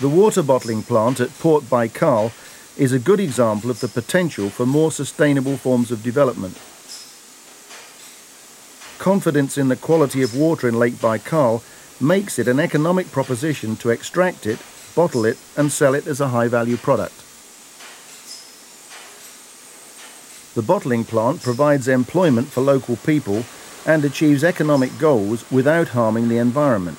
The water bottling plant at Port Baikal is a good example of the potential for more sustainable forms of development. Confidence in the quality of water in Lake Baikal makes it an economic proposition to extract it, bottle it and sell it as a high-value product. The bottling plant provides employment for local people and achieves economic goals without harming the environment.